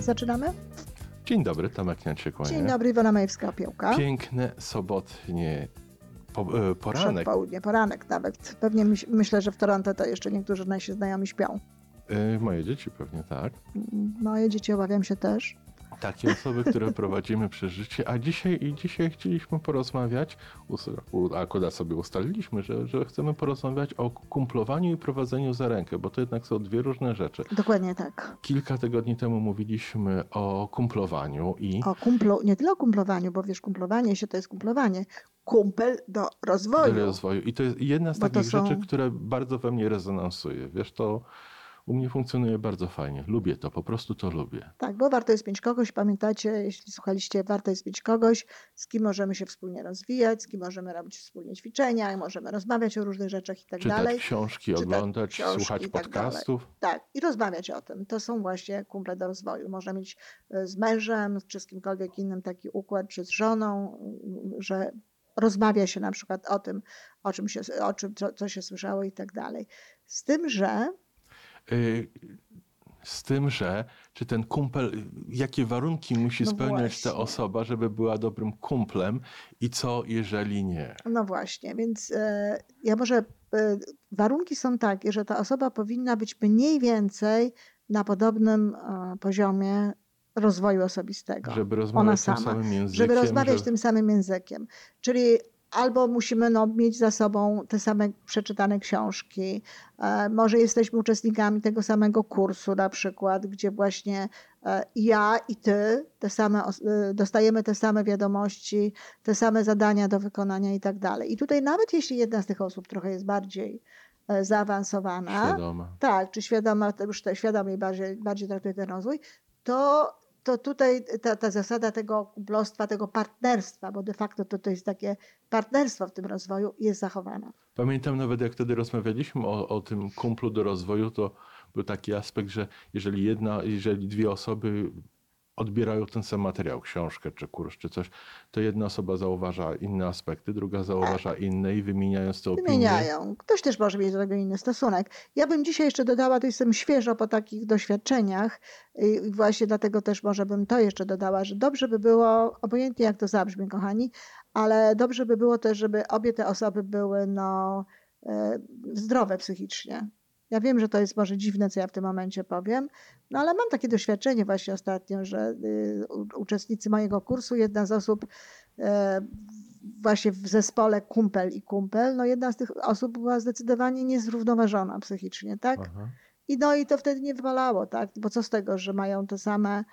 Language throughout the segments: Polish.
zaczynamy? Dzień dobry, Tomek Niacie kłania. Dzień dobry, Iwona Majewska-Opiełka. Piękny, sobotnie po, e, poranek. Przedpołudnie, poranek nawet. Pewnie myśl, myślę, że w Toronto to jeszcze niektórzy nasi znajomi śpią. E, Moje dzieci pewnie tak. Moje dzieci obawiam się też. Takie osoby, które prowadzimy przez życie, a dzisiaj i dzisiaj chcieliśmy porozmawiać, akurat sobie ustaliliśmy, że, że chcemy porozmawiać o kumplowaniu i prowadzeniu za rękę, bo to jednak są dwie różne rzeczy. Dokładnie tak. Kilka tygodni temu mówiliśmy o kumplowaniu i O kumplu, nie tyle o kumplowaniu, bo wiesz, kumplowanie się to jest kumplowanie. Kumpel do rozwoju. do rozwoju. I to jest jedna z Bo takich są- rzeczy, które bardzo we mnie rezonansuje. Wiesz, to u mnie funkcjonuje bardzo fajnie. Lubię to, po prostu to lubię. Tak, bo warto jest mieć kogoś, pamiętacie, jeśli słuchaliście, warto jest mieć kogoś, z kim możemy się wspólnie rozwijać, z kim możemy robić wspólnie ćwiczenia, możemy rozmawiać o różnych rzeczach i tak Czytać dalej. książki, Czytać oglądać, książki słuchać tak podcastów. Tak, i rozmawiać o tym. To są właśnie kumple do rozwoju. Można mieć e, z mężem, czy z kimkolwiek innym taki układ, czy z żoną, że rozmawia się na przykład o tym, o czym się, o czym, co, co się słyszało i tak dalej. Z tym, że Z tym, że czy ten kumpel, jakie warunki musi No spełniać ta właśnie. osoba, żeby była dobrym kumplem i co jeżeli nie? No właśnie, więc e, ja może e, warunki są takie, że ta osoba powinna być mniej więcej na podobnym e, poziomie rozwoju osobistego. Żeby Ona rozmawiać tym sama, samym językiem. żeby rozmawiać tym samym językiem. Czyli albo musimy no, mieć za sobą te same przeczytane książki, e, może jesteśmy uczestnikami tego samego kursu na przykład, gdzie właśnie e, ja i ty te same, e, dostajemy te same wiadomości, te same zadania do wykonania i tak dalej. I tutaj nawet jeśli jedna z tych osób trochę jest bardziej zaawansowana, Świadoma. tak, czy świadoma, już te, świadomie bardziej, bardziej traktuje ten rozwój, to, to tutaj ta, ta zasada tego kumplostwa, tego partnerstwa, bo de facto to, to jest takie partnerstwo w tym rozwoju, jest zachowana. Pamiętam nawet, jak wtedy rozmawialiśmy o, o tym kumplu do rozwoju, to był taki aspekt, że jeżeli jedna, jeżeli dwie osoby odbierają ten sam materiał, książkę czy kurs czy coś, to jedna osoba zauważa inne aspekty, druga zauważa inne i wymieniając te opinie. Wymieniają. Ktoś też może mieć do tego inny stosunek. Ja bym dzisiaj jeszcze dodała, to jestem świeżo po takich doświadczeniach i właśnie dlatego też może bym to jeszcze dodała, że dobrze by było, obojętnie jak to zabrzmi, kochani, ale dobrze by było też, żeby obie te osoby były no, e, zdrowe psychicznie. Ja wiem, że to jest może dziwne, co ja w tym momencie powiem, no ale mam takie doświadczenie właśnie ostatnio, że y, uczestnicy mojego kursu, jedna z osób e, właśnie w zespole kumpel i kumpel, no jedna z tych osób była zdecydowanie niezrównoważona psychicznie, tak? Aha. I no i to wtedy nie wywalało, tak? Bo co z tego, że mają te same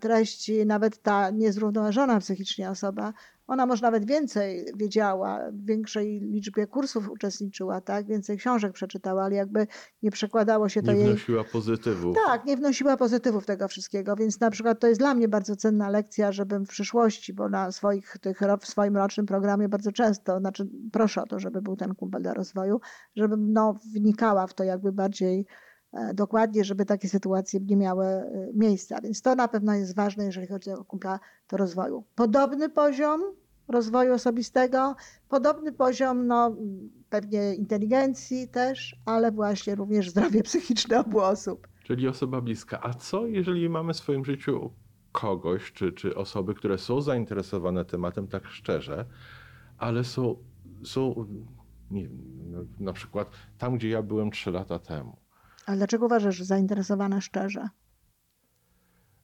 treści, nawet ta niezrównoważona psychicznie osoba, ona może nawet więcej wiedziała, w większej liczbie kursów uczestniczyła, tak? Więcej książek przeczytała, ale jakby nie przekładało się to Nie jej... wnosiła pozytywów. Tak, nie wnosiła pozytywów tego wszystkiego, więc na przykład to jest dla mnie bardzo cenna lekcja, żebym w przyszłości, bo na swoich, tych, w swoim rocznym programie bardzo często, znaczy proszę o to, żeby był ten kumpel do rozwoju, żebym no, wnikała w to jakby bardziej dokładnie, żeby takie sytuacje nie miały e, miejsca. Więc to na pewno jest ważne, jeżeli chodzi o kumpla do rozwoju. Podobny poziom rozwoju osobistego, podobny poziom no, pewnie inteligencji też, ale właśnie również zdrowie psychiczne obu osób. Czyli osoba bliska. A co, jeżeli mamy w swoim życiu kogoś, czy, czy osoby, które są zainteresowane tematem tak szczerze, ale są, są nie no, na przykład tam, gdzie ja byłem trzy lata temu. Ale dlaczego uważasz, że zainteresowane szczerze?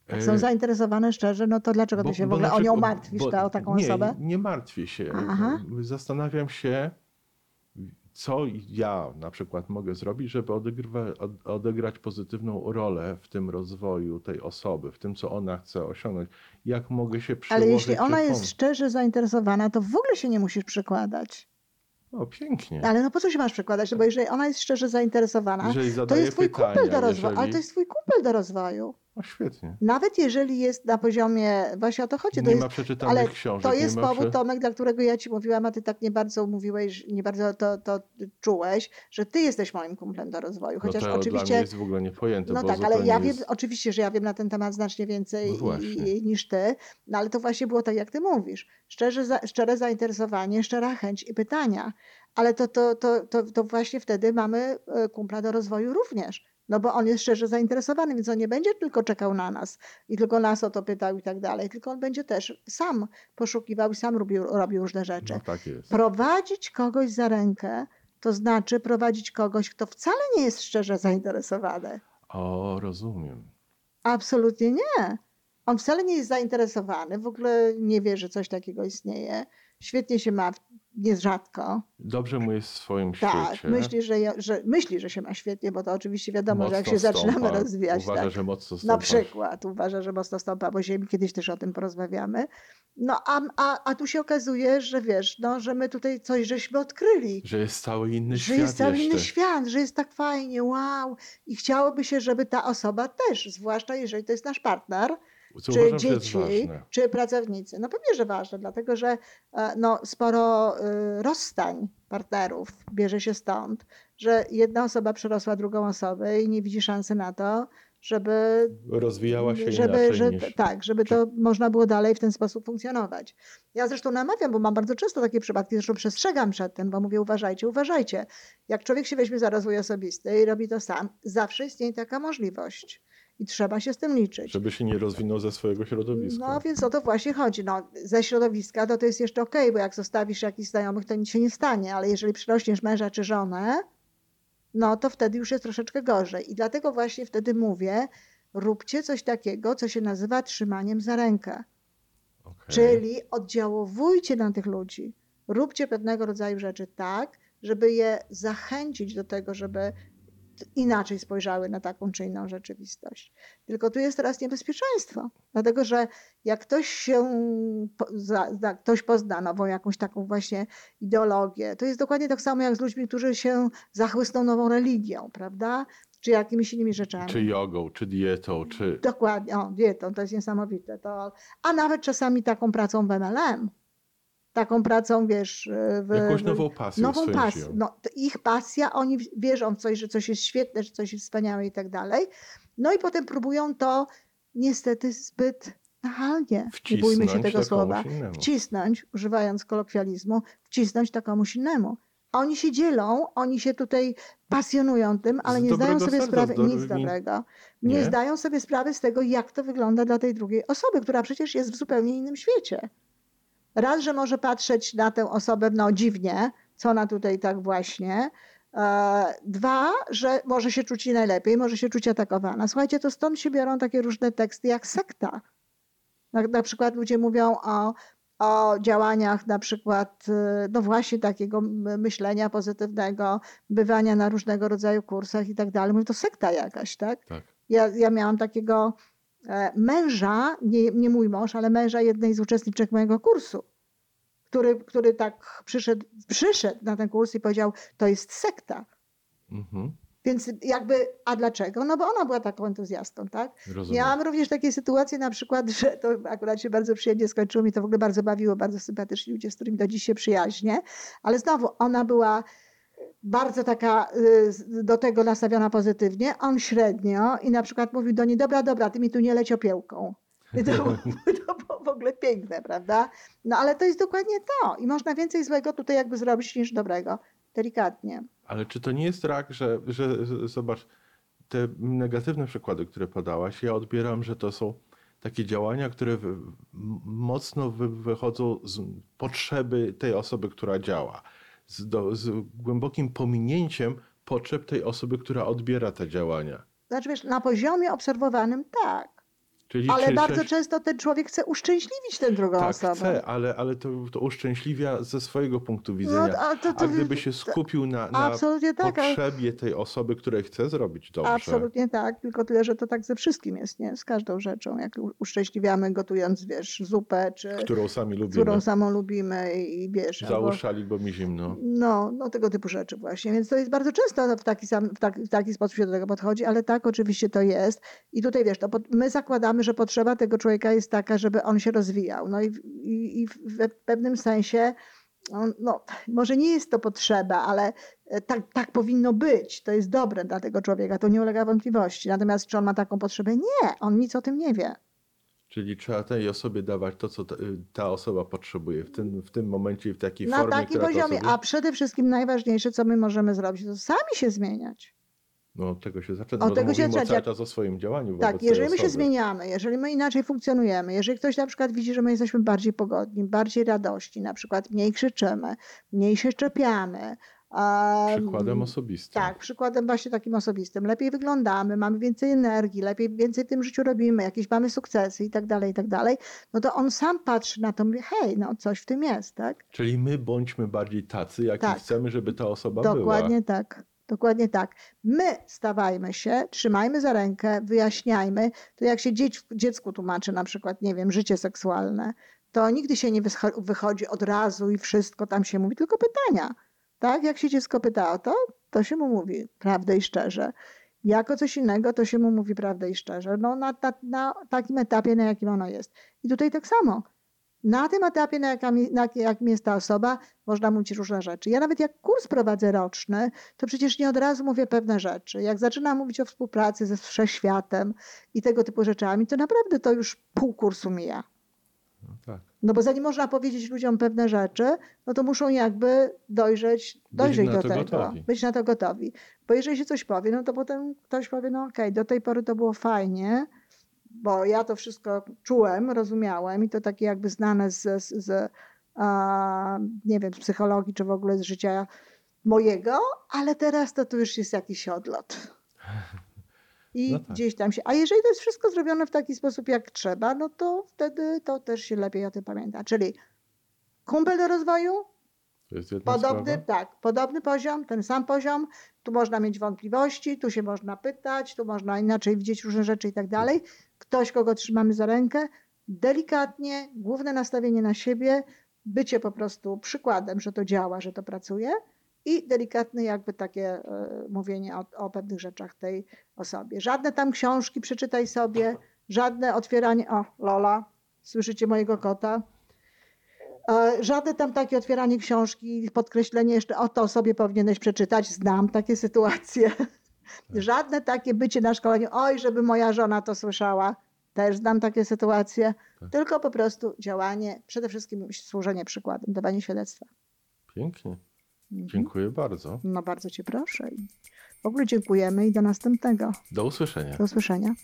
Jak są E, zainteresowane szczerze, no to dlaczego ty bo- się w ogóle na o nią przykład- martwisz, bo- ta, o taką nie, osobę? Nie martwię się. Aha. Zastanawiam się, co ja na przykład mogę zrobić, żeby odegrywa, od- odegrać pozytywną rolę w tym rozwoju tej osoby, w tym, co ona chce osiągnąć. Jak mogę się Ale przyłożyć? jeśli ona jest pomóc? szczerze zainteresowana, to w ogóle się nie musisz przykładać. O, pięknie. Ale no po co się masz przykładać? No bo jeżeli ona jest szczerze zainteresowana, to jest twój pytania, kumpel do rozwoju. Ale jeżeli- to jest twój kumpel do rozwoju. O, świetnie. Nawet jeżeli jest na poziomie, właśnie o to chodzi, to Nie jest ma przeczytanych Ale książek. to jest powód, prze- Tomek, dla którego ja ci mówiłam, a ty tak nie bardzo mówiłeś, nie bardzo to, to czułeś, że ty jesteś moim kumplem do rozwoju. No Chociaż to dla mnie oczywiście. jest w ogóle niepojęte, No tak, ale ja wiem, jest... oczywiście, że ja wiem na ten temat znacznie więcej No i, niż ty, no ale to właśnie było tak, jak ty mówisz. Szczerze, za, szczere zainteresowanie, szczera chęć i pytania. Ale to, to, to, to, to właśnie wtedy mamy e, kumpla do rozwoju również. No bo on jest szczerze zainteresowany, więc on nie będzie tylko czekał na nas i tylko nas o to pytał i tak dalej, tylko on będzie też sam poszukiwał i sam robił, robił różne rzeczy. No tak jest. Prowadzić kogoś za rękę, to znaczy prowadzić kogoś, kto wcale nie jest szczerze zainteresowany. O, rozumiem. Absolutnie nie. On wcale nie jest zainteresowany, w ogóle nie wie, że coś takiego istnieje. Świetnie się ma, nierzadko. Dobrze mu jest w swoim Tak, świecie. myśli, że, że, myśli, że się ma świetnie, bo to oczywiście wiadomo, że jak Mocno się zaczynamy stąpa. rozwijać, Uważa, tak, że mocno stąpa. na przykład uważa, że mocno stąpa po ziemi, kiedyś też o tym porozmawiamy. No a, a, a tu się okazuje, że wiesz, no, że my tutaj coś żeśmy odkryli. Że jest cały inny że świat jest cały jeszcze. inny świat, że jest tak fajnie, wow. I chciałoby się, żeby ta osoba też, zwłaszcza jeżeli to jest nasz partner, Co czy uważam, dzieci, czy pracownicy. No pewnie, że ważne, dlatego że e, no, sporo y, rozstań partnerów bierze się stąd, że jedna osoba przerosła drugą osobę i nie widzi szansy na to, żeby Rozwijała się żeby, inaczej że, niż... tak, żeby to można było dalej w ten sposób funkcjonować. Ja zresztą namawiam, bo mam bardzo często takie przypadki, zresztą przestrzegam przed tym, bo mówię uważajcie, uważajcie. Jak człowiek się weźmie za rozwój osobisty i robi to sam, zawsze istnieje taka możliwość i trzeba się z tym liczyć. Żeby się nie rozwinął ze swojego środowiska. No więc o to właśnie chodzi. No, ze środowiska to, to jest jeszcze okej, bo jak zostawisz jakichś znajomych, to nic się nie stanie, ale jeżeli przyrośniesz męża czy żonę, no to wtedy już jest troszeczkę gorzej. I dlatego właśnie wtedy mówię, róbcie coś takiego, co się nazywa trzymaniem za rękę. Okej. Czyli oddziałowujcie na tych ludzi. Róbcie pewnego rodzaju rzeczy tak, żeby je zachęcić do tego, żeby inaczej spojrzały na taką czy inną rzeczywistość. Tylko tu jest teraz niebezpieczeństwo, dlatego że jak ktoś się, po- za, za, ktoś pozna nową jakąś taką właśnie ideologię, to jest dokładnie tak samo jak z ludźmi, którzy się zachłysną nową religią, prawda? Czy jakimiś innymi rzeczami. Czy jogą, czy dietą, czy... Dokładnie, o, dietą, to jest niesamowite. To, a nawet czasami taką pracą w MLM. Taką pracą, wiesz, w, Jakąś nową pasję nową życiu. No, ich pasja, oni wierzą w coś, że coś jest świetne, że coś jest wspaniałe i tak dalej. No i potem próbują to niestety zbyt nachalnie, nie bójmy się tego słowa, innemu. wcisnąć, używając kolokwializmu, wcisnąć to komuś innemu. Oni się dzielą, oni się tutaj pasjonują tym, ale Z nie zdają sobie sprawy, do- nic dobrego, nie, nie? zdają sobie sprawy z tego, jak to wygląda dla tej drugiej osoby, która przecież jest w zupełnie innym świecie. Raz, że może patrzeć na tę osobę no dziwnie, co ona tutaj tak właśnie. E, Dwa, że może się czuć nie najlepiej, może się czuć atakowana. Słuchajcie, to stąd się biorą takie różne teksty jak sekta. Na, na przykład ludzie mówią o, o działaniach na przykład, y, no właśnie takiego myślenia pozytywnego, bywania na różnego rodzaju kursach i tak dalej. Mówię, to sekta jakaś, tak? Tak. Ja, ja miałam takiego e, męża, nie, nie mój mąż, ale męża jednej z uczestniczek mojego kursu, który, który tak przyszedł, przyszedł na ten kurs i powiedział, to jest sekta. Mhm. Więc jakby, a dlaczego? No bo ona była taką entuzjastą, tak? Rozumiem. Miałam również takie sytuacje na przykład, że to akurat się bardzo przyjemnie skończyło, mi to w ogóle bardzo bawiło, bardzo sympatyczni ludzie, z którymi do dziś się przyjaźnię, ale znowu ona była bardzo taka y, do tego nastawiona pozytywnie, on średnio i na przykład mówił do niej, dobra, dobra, ty mi tu nie leć opiełką. I to, było- to było w ogóle piękne, prawda? No ale to jest dokładnie to i można więcej złego tutaj jakby zrobić niż dobrego, delikatnie. Ale czy to nie jest tak, że, że zobacz, te negatywne przykłady, które podałaś, ja odbieram, że to są takie działania, które mocno wy, wychodzą z potrzeby tej osoby, która działa, z, do, z głębokim pominięciem potrzeb tej osoby, która odbiera te działania. Znaczy wiesz, na poziomie obserwowanym tak, Czyli ale czy- bardzo czy- często ten człowiek chce uszczęśliwić tę drugą tak, osobę. chce, ale, ale to, to uszczęśliwia ze swojego punktu widzenia. No, a, to, to, A gdyby się skupił na, na tak, potrzebie tej osoby, której chce zrobić dobrze. Absolutnie tak, tylko tyle, że to tak ze wszystkim jest, nie? Z każdą rzeczą. Jak uszczęśliwiamy gotując, wiesz, zupę, czy którą sami lubimy. którą samą lubimy i, i wiesz. Załóż bo mi zimno. No, no tego typu rzeczy właśnie. Więc to jest bardzo często w taki, sam, w taki, w taki sposób się do tego podchodzi, ale tak oczywiście to jest. I tutaj wiesz, to pod, my zakładamy, że potrzeba tego człowieka jest taka, żeby on się rozwijał. No i, w- i, i w pewnym sensie, no, może nie jest to potrzeba, ale e, tak, tak powinno być. To jest dobre dla tego człowieka, to nie ulega wątpliwości. Natomiast czy on ma taką potrzebę? Nie, on nic o tym nie wie. Czyli trzeba tej osobie dawać to, co ta, ta osoba potrzebuje w tym, w tym momencie i w takiej Na formie, takim która to poziomie. sobie... A przede wszystkim najważniejsze, co my możemy zrobić, to sami się zmieniać. No od tego się zaczyna, Od bo tego się zaczyna. cały czas o swoim działaniu Tak, jeżeli my się zmieniamy, jeżeli my inaczej funkcjonujemy, jeżeli ktoś na przykład widzi, że my jesteśmy bardziej pogodni, bardziej radości, na przykład mniej krzyczymy, mniej się czepiamy. a, Przykładem osobistym. Tak, przykładem właśnie takim osobistym. Lepiej wyglądamy, mamy więcej energii, lepiej więcej w tym życiu robimy, jakieś mamy sukcesy i tak dalej, i tak dalej. No to on sam patrzy na to i mówi, hej, no coś w tym jest, tak? Czyli my bądźmy bardziej tacy, jaki Tak. chcemy, żeby ta osoba była. Dokładnie tak. Dokładnie tak. My stawajmy się, trzymajmy za rękę, wyjaśniajmy. To jak się dziecku tłumaczy na przykład, nie wiem, życie seksualne, to nigdy się nie wychodzi od razu i wszystko tam się mówi, tylko pytania. Tak? Jak się dziecko pyta o to, to się mu mówi prawdę i szczerze. Jako coś innego, to się mu mówi prawdę i szczerze. No na, na, na takim etapie, na jakim ono jest. I tutaj tak samo. Na tym etapie, na jakim, na jakim jest ta osoba, można mówić różne rzeczy. Ja nawet jak kurs prowadzę roczny, to przecież nie od razu mówię pewne rzeczy. Jak zaczynam mówić o współpracy ze wszechświatem i tego typu rzeczami, to naprawdę to już pół kursu mija. No tak. No bo zanim można powiedzieć ludziom pewne rzeczy, no to muszą jakby dojrzeć, dojrzeć do tego, gotowi. być na to gotowi. Bo jeżeli się coś powie, no to potem ktoś powie, no okej, do tej pory to było fajnie, bo ja to wszystko czułem, rozumiałem i to takie jakby znane z, z, z a, nie wiem, z psychologii czy w ogóle z życia mojego, ale teraz to tu już jest jakiś odlot. I No tak. gdzieś tam się. A jeżeli to jest wszystko zrobione w taki sposób, jak trzeba, no to wtedy to też się lepiej o tym pamięta. Czyli kumpel do rozwoju, podobny, sprawa. tak, podobny poziom, ten sam poziom. Tu można mieć wątpliwości, tu się można pytać, tu można inaczej widzieć różne rzeczy i tak dalej. Ktoś, kogo trzymamy za rękę, delikatnie, główne nastawienie na siebie, bycie po prostu przykładem, że to działa, że to pracuje i delikatne jakby takie e, mówienie o, o pewnych rzeczach tej osobie. Żadne tam książki przeczytaj sobie, żadne otwieranie, o Lola, słyszycie mojego kota? E, Żadne tam takie otwieranie książki, podkreślenie jeszcze, o to sobie powinieneś przeczytać, znam takie sytuacje. Żadne takie bycie na szkoleniu, oj, żeby moja żona to słyszała, też znam takie sytuacje. Tak. Tylko po prostu działanie, przede wszystkim służenie przykładem, dawanie świadectwa. Pięknie. Mhm. Dziękuję bardzo. No bardzo Cię proszę. I w ogóle dziękujemy i do następnego. Do usłyszenia. Do usłyszenia.